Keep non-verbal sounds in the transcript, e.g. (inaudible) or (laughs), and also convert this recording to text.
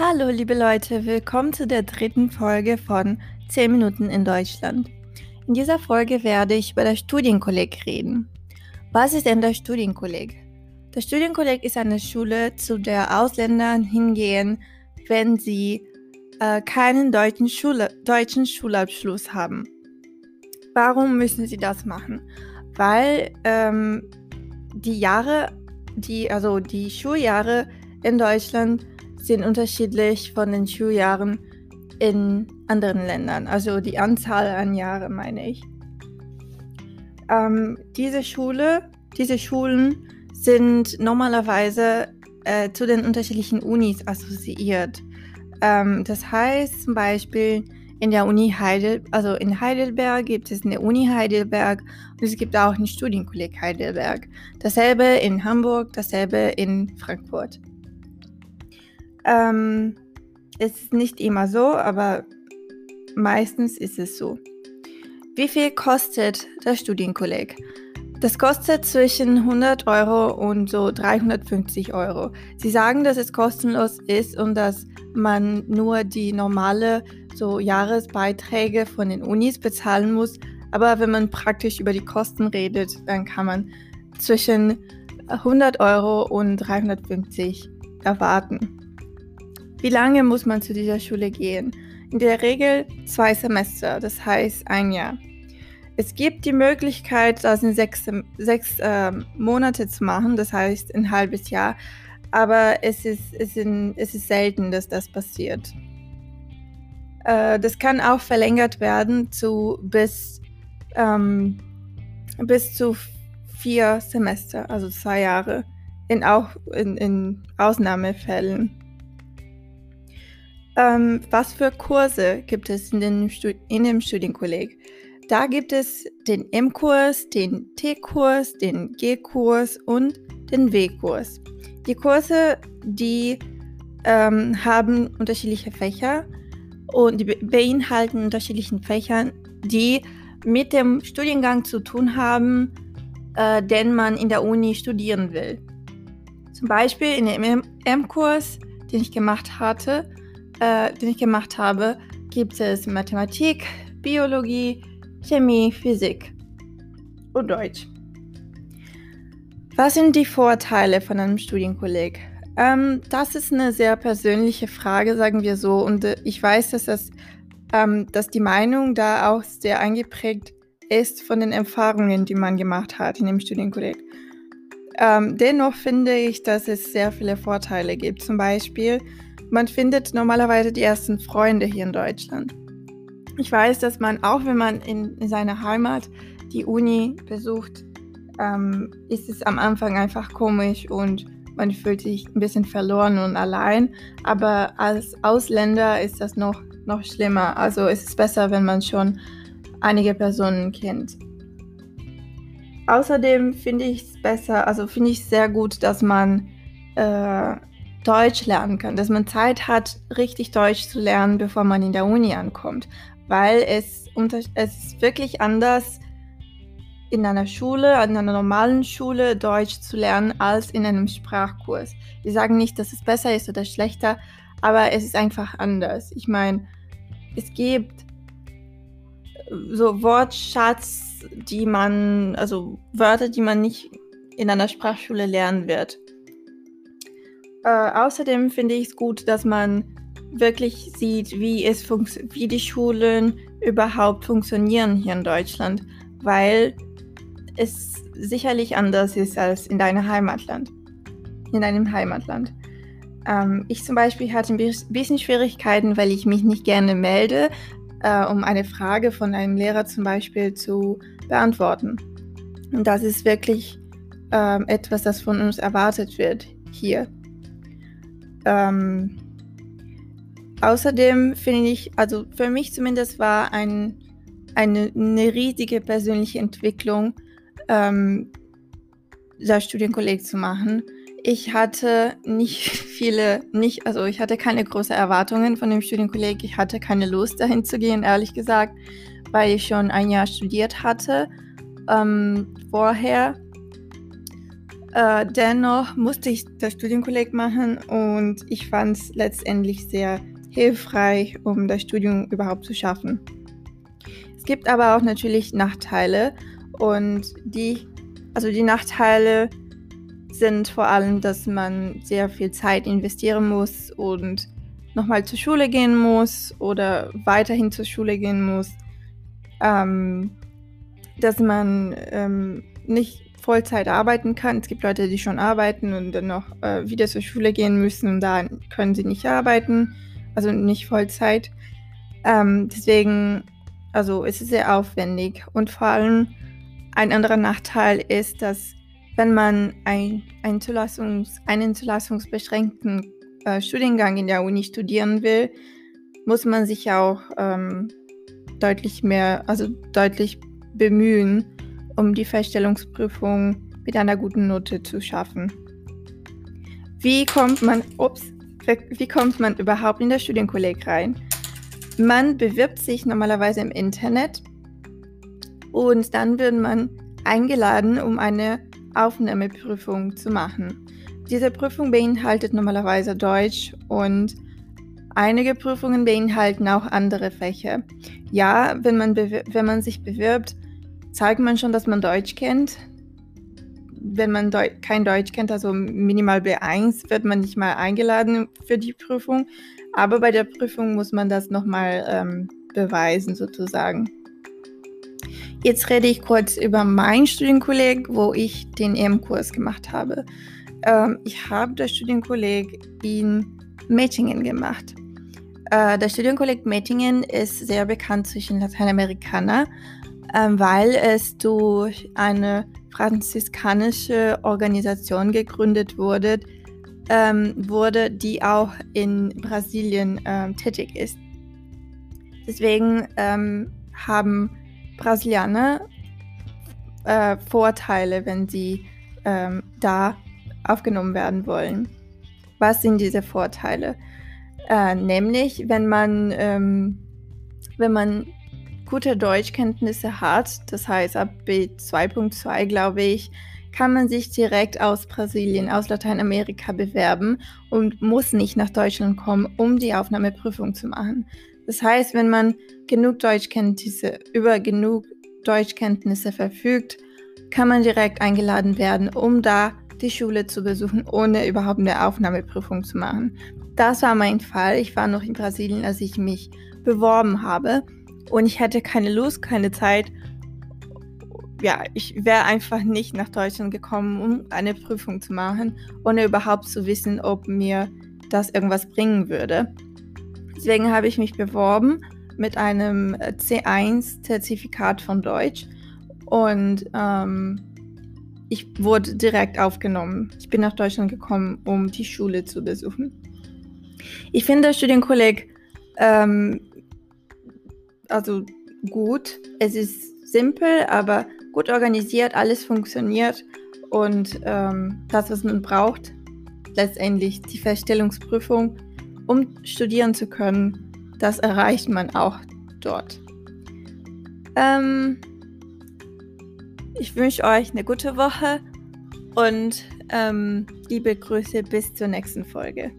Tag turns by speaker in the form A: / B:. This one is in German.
A: Hallo liebe Leute, willkommen zu der dritten Folge von 10 Minuten in Deutschland. In dieser Folge werde ich über das Studienkolleg reden. Was ist denn das Studienkolleg? Das Studienkolleg ist eine Schule, zu der Ausländer hingehen, wenn sie äh, keinen deutschen, Schule, deutschen Schulabschluss haben. Warum müssen sie das machen? Weil ähm, die Jahre, die, also die Schuljahre in Deutschland sind unterschiedlich von den Schuljahren in anderen Ländern. Also die Anzahl an Jahren meine ich. Ähm, diese Schule, diese Schulen sind normalerweise äh, zu den unterschiedlichen Unis assoziiert. Ähm, das heißt zum Beispiel in der Uni Heidelberg, also in Heidelberg gibt es eine Uni Heidelberg und es gibt auch ein Studienkolleg Heidelberg. Dasselbe in Hamburg, dasselbe in Frankfurt. Ähm, es ist nicht immer so, aber meistens ist es so. Wie viel kostet das Studienkolleg? Das kostet zwischen 100 Euro und so 350 Euro. Sie sagen, dass es kostenlos ist und dass man nur die normale so Jahresbeiträge von den Unis bezahlen muss. Aber wenn man praktisch über die Kosten redet, dann kann man zwischen 100 Euro und 350 erwarten. Wie lange muss man zu dieser Schule gehen? In der Regel zwei Semester, das heißt ein Jahr. Es gibt die Möglichkeit, das in sechs, sechs äh, Monate zu machen, das heißt ein halbes Jahr, aber es ist, es, in, es ist selten, dass das passiert. Äh, das kann auch verlängert werden zu bis, ähm, bis zu vier Semester, also zwei Jahre, in, auch in, in Ausnahmefällen. Ähm, was für Kurse gibt es in, den in dem Studienkolleg? Da gibt es den M-Kurs, den T-Kurs, den G-Kurs und den W-Kurs. Die Kurse, die ähm, haben unterschiedliche Fächer und die beinhalten unterschiedliche Fächer, die mit dem Studiengang zu tun haben, äh, den man in der Uni studieren will. Zum Beispiel in dem M-Kurs, den ich gemacht hatte, äh, den ich gemacht habe, gibt es Mathematik, Biologie, Chemie, Physik und Deutsch. Was sind die Vorteile von einem Studienkolleg? Ähm, das ist eine sehr persönliche Frage, sagen wir so. Und äh, ich weiß, dass, das, ähm, dass die Meinung da auch sehr eingeprägt ist von den Erfahrungen, die man gemacht hat in dem Studienkolleg. Ähm, dennoch finde ich, dass es sehr viele Vorteile gibt. Zum Beispiel, man findet normalerweise die ersten Freunde hier in Deutschland. Ich weiß, dass man, auch wenn man in, in seiner Heimat die Uni besucht, ähm, ist es am Anfang einfach komisch und man fühlt sich ein bisschen verloren und allein. Aber als Ausländer ist das noch, noch schlimmer. Also ist es besser, wenn man schon einige Personen kennt. Außerdem finde ich es besser, also finde ich sehr gut, dass man äh, Deutsch lernen kann, dass man Zeit hat, richtig Deutsch zu lernen, bevor man in der Uni ankommt. Weil es, es ist wirklich anders, in einer Schule, in einer normalen Schule Deutsch zu lernen, als in einem Sprachkurs. Wir sagen nicht, dass es besser ist oder schlechter, aber es ist einfach anders. Ich meine, es gibt so Wortschatz, die man, also Wörter, die man nicht in einer Sprachschule lernen wird. Äh, außerdem finde ich es gut, dass man wirklich sieht, wie, es wie die Schulen überhaupt funktionieren hier in Deutschland, weil es sicherlich anders ist als in deinem Heimatland. In deinem Heimatland. Ähm, ich zum Beispiel hatte ein bisschen Schwierigkeiten, weil ich mich nicht gerne melde, äh, um eine Frage von einem Lehrer zum Beispiel zu beantworten. Und das ist wirklich äh, etwas, das von uns erwartet wird hier. Ähm, außerdem finde ich, also für mich zumindest war ein, eine, eine riesige persönliche Entwicklung, ähm, das Studienkolleg zu machen. Ich hatte nicht (laughs) viele, nicht, also ich hatte keine großen Erwartungen von dem Studienkolleg. Ich hatte keine Lust dahin zu gehen, ehrlich gesagt, weil ich schon ein Jahr studiert hatte ähm, vorher. Äh, dennoch musste ich das Studienkolleg machen und ich fand es letztendlich sehr hilfreich, um das Studium überhaupt zu schaffen. Es gibt aber auch natürlich Nachteile und die, also die Nachteile sind vor allem, dass man sehr viel Zeit investieren muss und nochmal zur Schule gehen muss oder weiterhin zur Schule gehen muss, ähm, dass man ähm, nicht Vollzeit arbeiten kann. Es gibt Leute, die schon arbeiten und dann noch äh, wieder zur Schule gehen müssen und da können sie nicht arbeiten, also nicht Vollzeit. Ähm, deswegen, also es ist sehr aufwendig und vor allem ein anderer Nachteil ist, dass wenn man ein, ein Zulassungs-, einen zulassungsbeschränkten äh, Studiengang in der Uni studieren will, muss man sich auch ähm, deutlich mehr, also deutlich bemühen, um die Feststellungsprüfung mit einer guten Note zu schaffen. Wie kommt man, ups, wie kommt man überhaupt in das Studienkolleg rein? Man bewirbt sich normalerweise im Internet und dann wird man eingeladen, um eine Aufnahmeprüfung zu machen. Diese Prüfung beinhaltet normalerweise Deutsch und einige Prüfungen beinhalten auch andere Fächer. Ja, wenn man, wenn man sich bewirbt, zeigt man schon, dass man Deutsch kennt. Wenn man Deu kein Deutsch kennt, also minimal B1, wird man nicht mal eingeladen für die Prüfung. Aber bei der Prüfung muss man das nochmal ähm, beweisen, sozusagen. Jetzt rede ich kurz über meinen Studienkolleg, wo ich den EM-Kurs gemacht habe. Ähm, ich habe das Studienkolleg in Mettingen gemacht. Äh, das Studienkolleg Mettingen ist sehr bekannt zwischen Lateinamerikanern, weil es durch eine franziskanische Organisation gegründet wurde, ähm, wurde die auch in Brasilien ähm, tätig ist. Deswegen ähm, haben Brasilianer äh, Vorteile, wenn sie ähm, da aufgenommen werden wollen. Was sind diese Vorteile? Äh, nämlich, wenn man, ähm, wenn man gute Deutschkenntnisse hat, das heißt ab B2.2 glaube ich, kann man sich direkt aus Brasilien, aus Lateinamerika bewerben und muss nicht nach Deutschland kommen, um die Aufnahmeprüfung zu machen. Das heißt, wenn man genug Deutschkenntnisse, über genug Deutschkenntnisse verfügt, kann man direkt eingeladen werden, um da die Schule zu besuchen, ohne überhaupt eine Aufnahmeprüfung zu machen. Das war mein Fall. Ich war noch in Brasilien, als ich mich beworben habe und ich hatte keine Lust, keine Zeit. Ja, ich wäre einfach nicht nach Deutschland gekommen, um eine Prüfung zu machen, ohne überhaupt zu wissen, ob mir das irgendwas bringen würde. Deswegen habe ich mich beworben mit einem äh, C1-Zertifikat von Deutsch und ähm, ich wurde direkt aufgenommen. Ich bin nach Deutschland gekommen, um die Schule zu besuchen. Ich finde das Studienkolleg ähm, also gut. Es ist simpel, aber gut organisiert, alles funktioniert und ähm, das, was man braucht, letztendlich die Feststellungsprüfung um studieren zu können, das erreicht man auch dort. Ähm, ich wünsche euch eine gute Woche und ähm, liebe Grüße bis zur nächsten Folge.